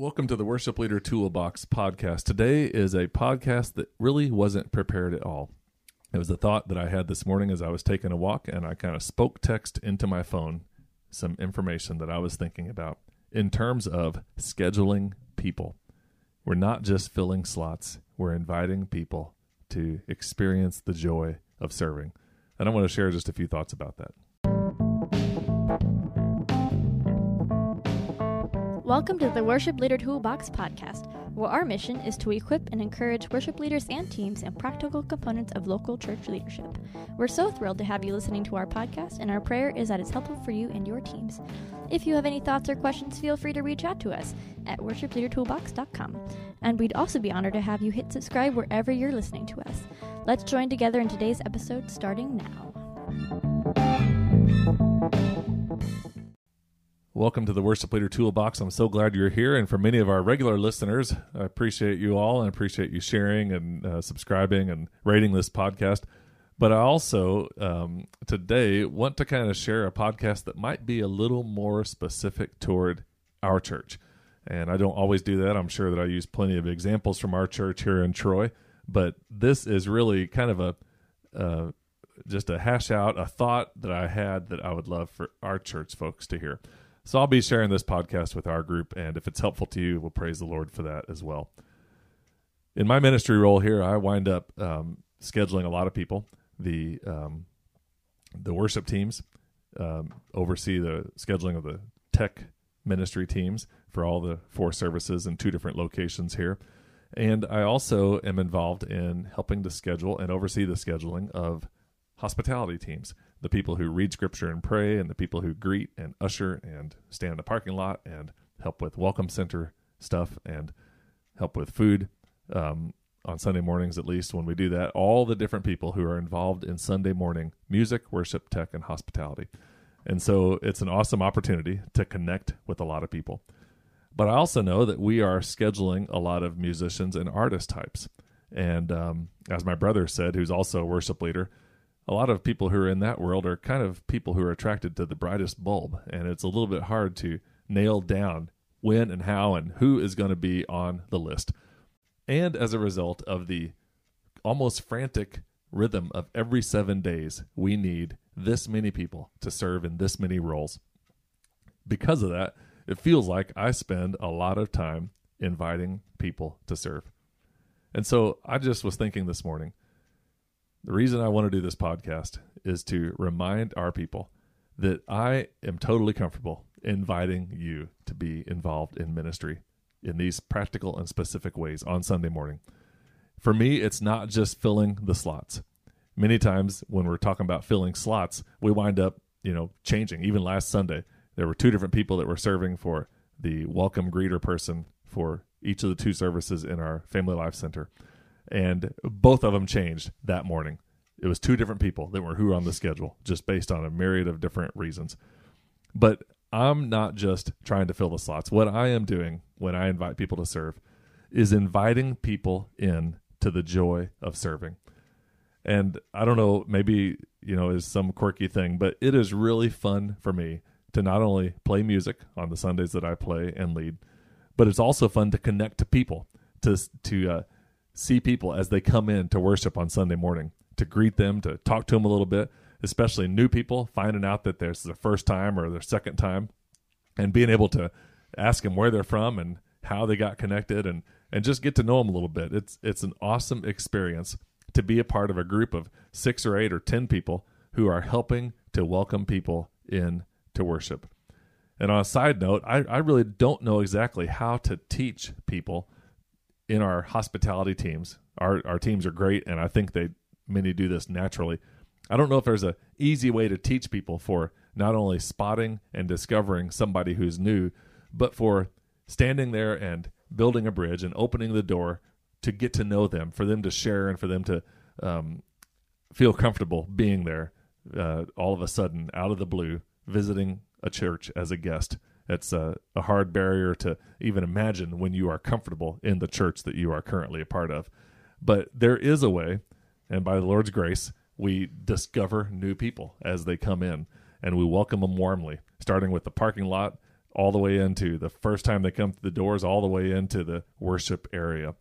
Welcome to the Worship Leader Toolbox podcast. Today is a podcast that really wasn't prepared at all. It was a thought that I had this morning as I was taking a walk, and I kind of spoke text into my phone some information that I was thinking about in terms of scheduling people. We're not just filling slots, we're inviting people to experience the joy of serving. And I want to share just a few thoughts about that. Welcome to the Worship Leader Toolbox podcast, where our mission is to equip and encourage worship leaders and teams in practical components of local church leadership. We're so thrilled to have you listening to our podcast, and our prayer is that it's helpful for you and your teams. If you have any thoughts or questions, feel free to reach out to us at worshipleadertoolbox.com. And we'd also be honored to have you hit subscribe wherever you're listening to us. Let's join together in today's episode starting now. Welcome to the Worship Leader Toolbox. I'm so glad you're here. And for many of our regular listeners, I appreciate you all and appreciate you sharing and uh, subscribing and rating this podcast. But I also um, today want to kind of share a podcast that might be a little more specific toward our church. And I don't always do that. I'm sure that I use plenty of examples from our church here in Troy. But this is really kind of a uh, just a hash out a thought that I had that I would love for our church folks to hear. So I'll be sharing this podcast with our group, and if it's helpful to you, we'll praise the Lord for that as well. In my ministry role here, I wind up um, scheduling a lot of people. The um, the worship teams um, oversee the scheduling of the tech ministry teams for all the four services in two different locations here. And I also am involved in helping to schedule and oversee the scheduling of hospitality teams the people who read scripture and pray, and the people who greet and usher and stand in the parking lot and help with welcome center stuff and help with food um, on Sunday mornings, at least when we do that. All the different people who are involved in Sunday morning music, worship, tech, and hospitality. And so it's an awesome opportunity to connect with a lot of people. But I also know that we are scheduling a lot of musicians and artist types. And um, as my brother said, who's also a worship leader, a lot of people who are in that world are kind of people who are attracted to the brightest bulb, and it's a little bit hard to nail down when and how and who is going to be on the list. And as a result of the almost frantic rhythm of every seven days, we need this many people to serve in this many roles. Because of that, it feels like I spend a lot of time inviting people to serve. And so I just was thinking this morning the reason I want to do this podcast is to remind our people that I am totally comfortable inviting you to be involved in ministry in these practical and specific ways on Sunday morning. For me, it's not just filling the slots. Many times when we're talking about filling slots, we wind up, you know, changing. Even last Sunday, there were two different people that were serving for the welcome greeter person for each of the two services in our Family Life Center and both of them changed that morning. It was two different people that were who were on the schedule, just based on a myriad of different reasons. But I'm not just trying to fill the slots. What I am doing when I invite people to serve is inviting people in to the joy of serving. And I don't know, maybe, you know, is some quirky thing, but it is really fun for me to not only play music on the Sundays that I play and lead, but it's also fun to connect to people, to to uh, see people as they come in to worship on Sunday morning, to greet them, to talk to them a little bit, especially new people finding out that there's their first time or their second time, and being able to ask them where they're from and how they got connected and and just get to know them a little bit. It's it's an awesome experience to be a part of a group of six or eight or ten people who are helping to welcome people in to worship. And on a side note, I, I really don't know exactly how to teach people in our hospitality teams. Our our teams are great, and I think they many do this naturally. I don't know if there's a easy way to teach people for not only spotting and discovering somebody who's new, but for standing there and building a bridge and opening the door to get to know them, for them to share, and for them to um, feel comfortable being there. Uh, all of a sudden, out of the blue, visiting a church as a guest it's a, a hard barrier to even imagine when you are comfortable in the church that you are currently a part of. But there is a way, and by the Lord's grace, we discover new people as they come in and we welcome them warmly, starting with the parking lot all the way into the first time they come through the doors, all the way into the worship area.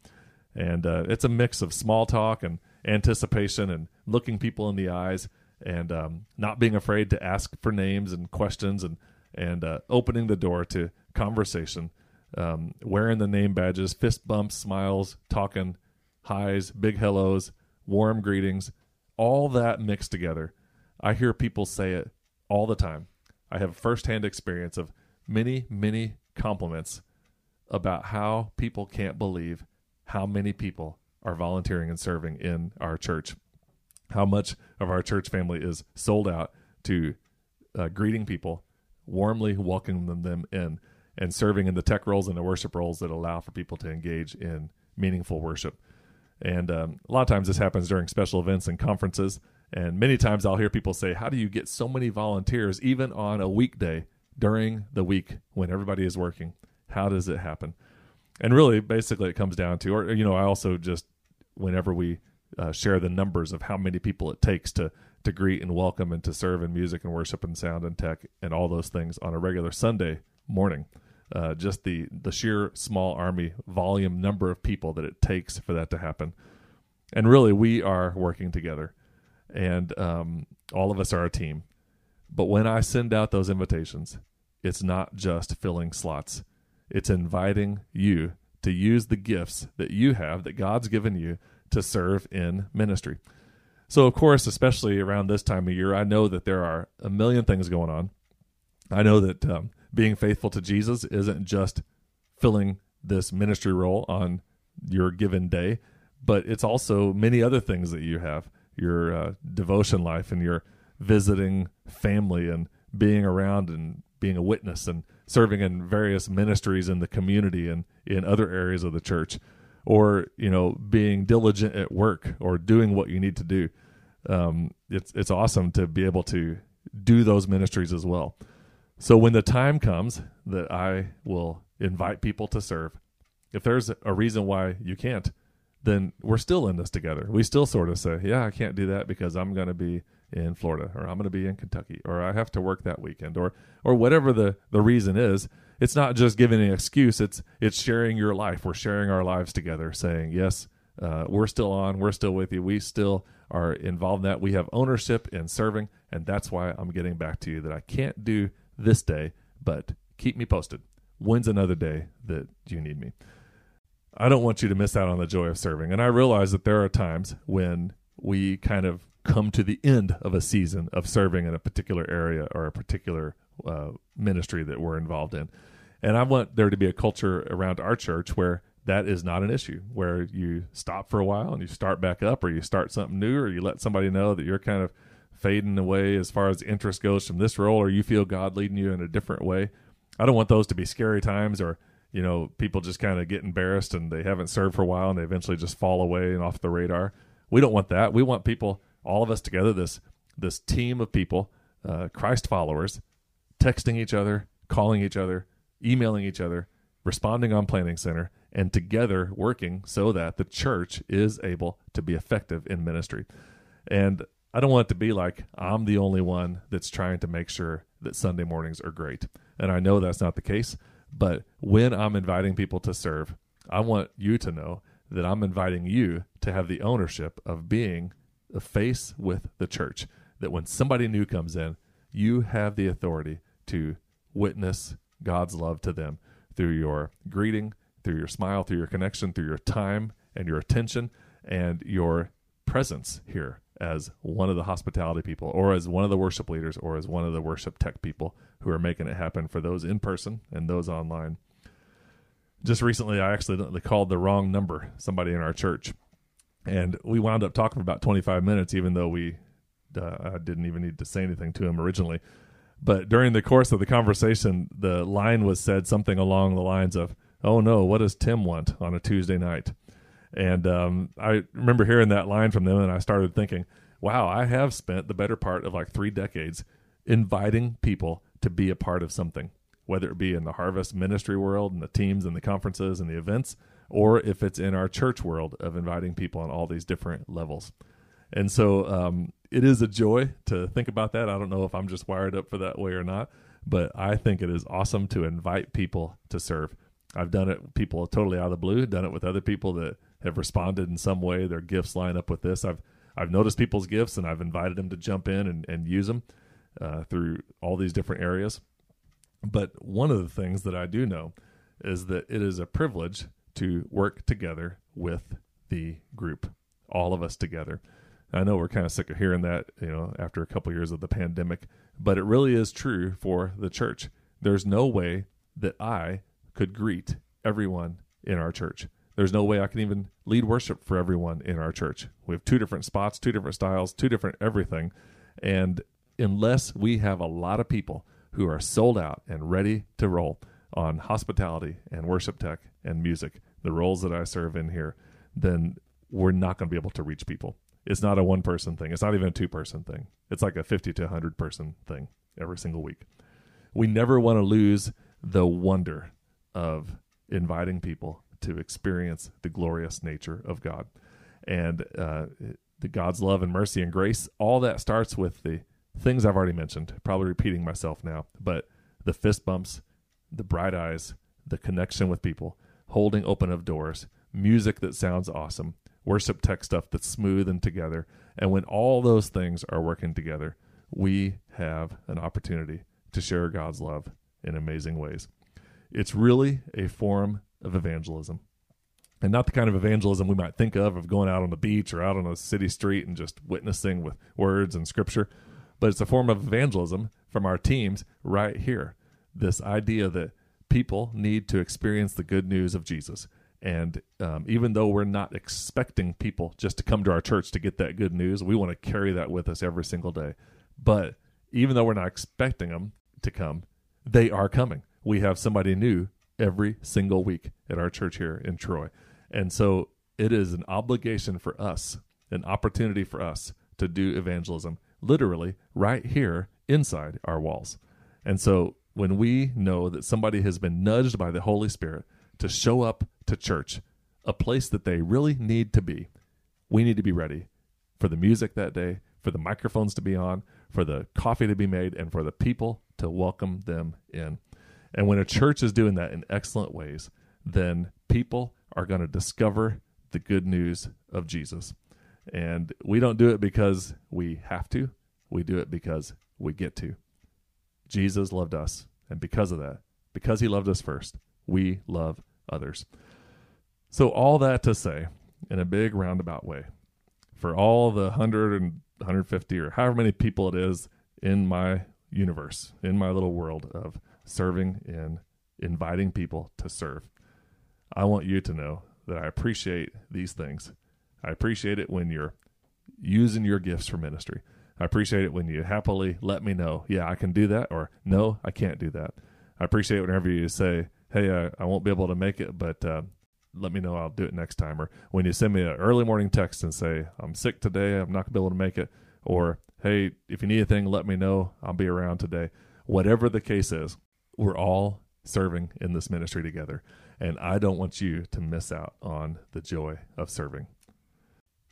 And uh, it's a mix of small talk and anticipation and looking people in the eyes and um, not being afraid to ask for names and questions and and uh, opening the door to conversation, um, wearing the name badges, fist bumps, smiles, talking, highs, big hellos, warm greetings, all that mixed together. I hear people say it all the time. I have firsthand experience of many, many compliments about how people can't believe how many people are volunteering and serving in our church. How much of our church family is sold out to uh, greeting people, warmly welcoming them in, and serving in the tech roles and the worship roles that allow for people to engage in meaningful worship. And um, a lot of times this happens during special events and conferences. And many times I'll hear people say, How do you get so many volunteers even on a weekday during the week when everybody is working? How does it happen? And really, basically, it comes down to, or, you know, I also just, whenever we uh, share the numbers of how many people it takes to to greet and welcome and to serve in music and worship and sound and tech and all those things on a regular Sunday morning. Uh, just the the sheer small army volume number of people that it takes for that to happen. And really, we are working together, and um, all of us are a team. But when I send out those invitations, it's not just filling slots; it's inviting you to use the gifts that you have that God's given you to serve in ministry. So, of course, especially around this time of year, I know that there are a million things going on. I know that um, being faithful to Jesus isn't just filling this ministry role on your given day, but it's also many other things that you have your uh, devotion life and your visiting family and being around and being a witness and serving in various ministries in the community and in other areas of the church or you know being diligent at work or doing what you need to do um, it's it's awesome to be able to do those ministries as well. So when the time comes that I will invite people to serve if there's a reason why you can't then we're still in this together. We still sort of say yeah I can't do that because I'm going to be in Florida or I'm going to be in Kentucky or I have to work that weekend or or whatever the the reason is it's not just giving an excuse it's it's sharing your life. We're sharing our lives together saying yes uh, we're still on we're still with you we still are involved in that. We have ownership in serving and that's why i'm getting back to you that i can't do this day but keep me posted. When's another day that you need me? I don't want you to miss out on the joy of serving and i realize that there are times when we kind of come to the end of a season of serving in a particular area or a particular uh, ministry that we're involved in. And I want there to be a culture around our church where that is not an issue, where you stop for a while and you start back up, or you start something new, or you let somebody know that you're kind of fading away as far as interest goes from this role, or you feel God leading you in a different way. I don't want those to be scary times or you know people just kind of get embarrassed and they haven't served for a while and they eventually just fall away and off the radar. We don't want that. We want people, all of us together, this this team of people, uh, Christ followers, texting each other, calling each other, emailing each other, responding on Planning Center, and together working so that the church is able to be effective in ministry. And I don't want it to be like I'm the only one that's trying to make sure that Sunday mornings are great. And I know that's not the case, but when I'm inviting people to serve, I want you to know that I'm inviting you to have the ownership of being a face with the church. That when somebody new comes in, you have the authority to witness God's love to them through your greeting, through your smile, through your connection, through your time and your attention and your presence here as one of the hospitality people or as one of the worship leaders or as one of the worship tech people who are making it happen for those in person and those online. Just recently, I accidentally called the wrong number, somebody in our church, and we wound up talking for about 25 minutes, even though we uh, I didn't even need to say anything to him originally. But during the course of the conversation, the line was said something along the lines of, "Oh no, what does Tim want on a Tuesday night?" And um, I remember hearing that line from them, and I started thinking, "Wow, I have spent the better part of like three decades inviting people to be a part of something, whether it be in the harvest ministry world and the teams and the conferences and the events, or if it's in our church world of inviting people on all these different levels." And so um, it is a joy to think about that. I don't know if I'm just wired up for that way or not, but I think it is awesome to invite people to serve. I've done it people totally out of the blue, done it with other people that have responded in some way. Their gifts line up with this. I've I've noticed people's gifts and I've invited them to jump in and, and use them uh, through all these different areas. But one of the things that I do know is that it is a privilege to work together with the group, all of us together. I know we're kind of sick of hearing that, you know, after a couple of years of the pandemic, but it really is true for the church. There's no way that I could greet everyone in our church. There's no way I can even lead worship for everyone in our church. We have two different spots, two different styles, two different everything. And unless we have a lot of people who are sold out and ready to roll on hospitality and worship tech and music, the roles that I serve in here, then we're not going to be able to reach people. It's not a one person thing. It's not even a two person thing. It's like a 50 to 100 person thing every single week. We never want to lose the wonder of inviting people to experience the glorious nature of God. And uh, the God's love and mercy and grace, all that starts with the things I've already mentioned, probably repeating myself now, but the fist bumps, the bright eyes, the connection with people, holding open of doors, music that sounds awesome, worship tech stuff that's smooth and together. And when all those things are working together, we have an opportunity to share God's love in amazing ways. It's really a form of evangelism. And not the kind of evangelism we might think of, of going out on the beach or out on a city street and just witnessing with words and scripture, but it's a form of evangelism from our teams right here. This idea that people need to experience the good news of Jesus. And um, even though we're not expecting people just to come to our church to get that good news, we want to carry that with us every single day. But even though we're not expecting them to come, they are coming. We have somebody new every single week at our church here in Troy. And so it is an obligation for us, an opportunity for us to do evangelism literally right here inside our walls. And so when we know that somebody has been nudged by the Holy Spirit to show up to church, a place that they really need to be, we need to be ready for the music that day, for the microphones to be on, for the coffee to be made, and for the people to welcome them in. And when a church is doing that in excellent ways, then people are going to discover the good news of Jesus. And we don't do it because we have to, we do it because we get to. Jesus loved us. And because of that, because he loved us first, we love others. So, all that to say, in a big roundabout way, for all the 100 and 150 or however many people it is in my universe, in my little world of serving and inviting people to serve, I want you to know that I appreciate these things. I appreciate it when you're using your gifts for ministry. I appreciate it when you happily let me know, yeah, I can do that, or no, I can't do that. I appreciate it whenever you say, hey, I, I won't be able to make it, but uh, let me know, I'll do it next time. Or when you send me an early morning text and say, I'm sick today, I'm not going to be able to make it, or hey, if you need anything, let me know, I'll be around today. Whatever the case is, we're all serving in this ministry together. And I don't want you to miss out on the joy of serving.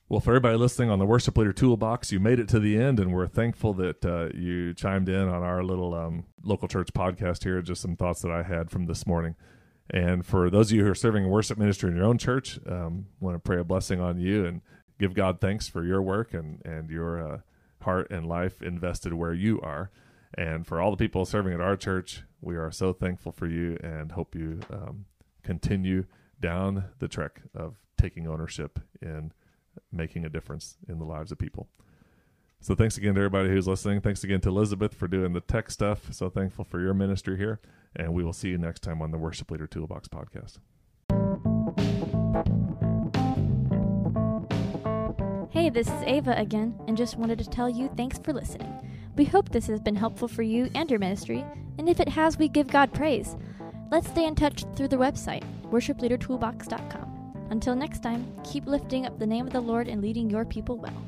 Well, for everybody listening on the Worship Leader Toolbox, you made it to the end, and we're thankful that uh, you chimed in on our little um, local church podcast here. Just some thoughts that I had from this morning. And for those of you who are serving worship ministry in your own church, um, want to pray a blessing on you and give God thanks for your work and and your uh, heart and life invested where you are. And for all the people serving at our church, we are so thankful for you and hope you um, continue down the trek of taking ownership in making a difference in the lives of people. So thanks again to everybody who's listening. Thanks again to Elizabeth for doing the tech stuff. So thankful for your ministry here. And we will see you next time on the Worship Leader Toolbox podcast. Hey, this is Ava again, and just wanted to tell you thanks for listening. We hope this has been helpful for you and your ministry, and if it has, we give God praise. Let's stay in touch through the website, worshipleadertoolbox.com. Until next time, keep lifting up the name of the Lord and leading your people well.